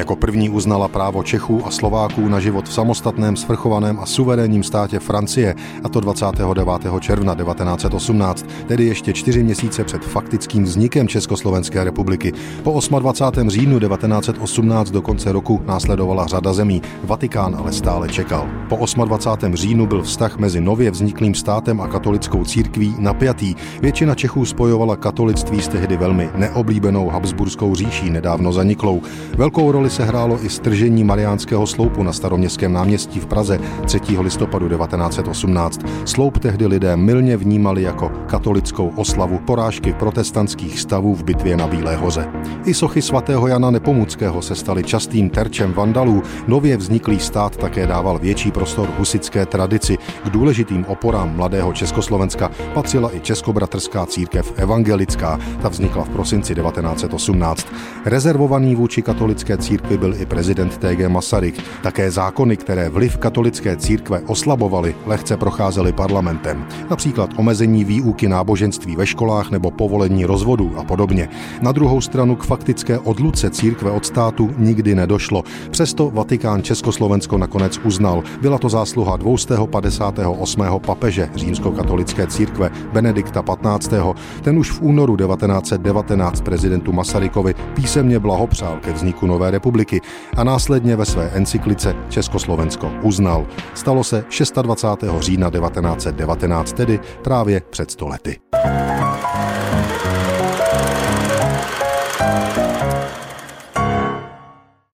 Jako první uznala právo Čechů a Slováků na život v samostatném, svrchovaném a suverénním státě Francie, a to 29. června 1918, tedy ještě čtyři měsíce před faktickým vznikem Československé republiky. Po 28. říjnu 1918 do konce roku následovala řada zemí. Vatikán ale stále čekal. Po 28. říjnu byl vztah mezi nově vzniklým státem a katolickou církví napjatý. Většina Čechů spojovala katolictví s tehdy velmi neoblíbenou Habsburskou říší, nedávno zaniklou. Velkou roli se hrálo i stržení Mariánského sloupu na staroměstském náměstí v Praze 3. listopadu 1918. Sloup tehdy lidé milně vnímali jako katolickou oslavu porážky protestantských stavů v bitvě na Bílé hoře. I sochy svatého Jana Nepomuckého se staly častým terčem vandalů. Nově vzniklý stát také dával větší prostor husické tradici. K důležitým oporám mladého Československa patřila i Českobratrská církev evangelická. Ta vznikla v prosinci 1918. Rezervovaný vůči katolické církvi byl i prezident TG Masaryk. Také zákony, které vliv katolické církve oslabovaly, lehce procházely parlamentem. Například omezení výuky náboženství ve školách nebo povolení rozvodu a podobně. Na druhou stranu k faktické odluce církve od státu nikdy nedošlo. Přesto Vatikán Československo nakonec uznal. Byla to zásluha 258. papeže římskokatolické církve Benedikta 15. Ten už v únoru 1919 prezidentu Masarykovi písemně blahopřál ke vzniku nové republiky a následně ve své encyklice Československo uznal. Stalo se 26. října 1919, tedy právě před stolety. lety.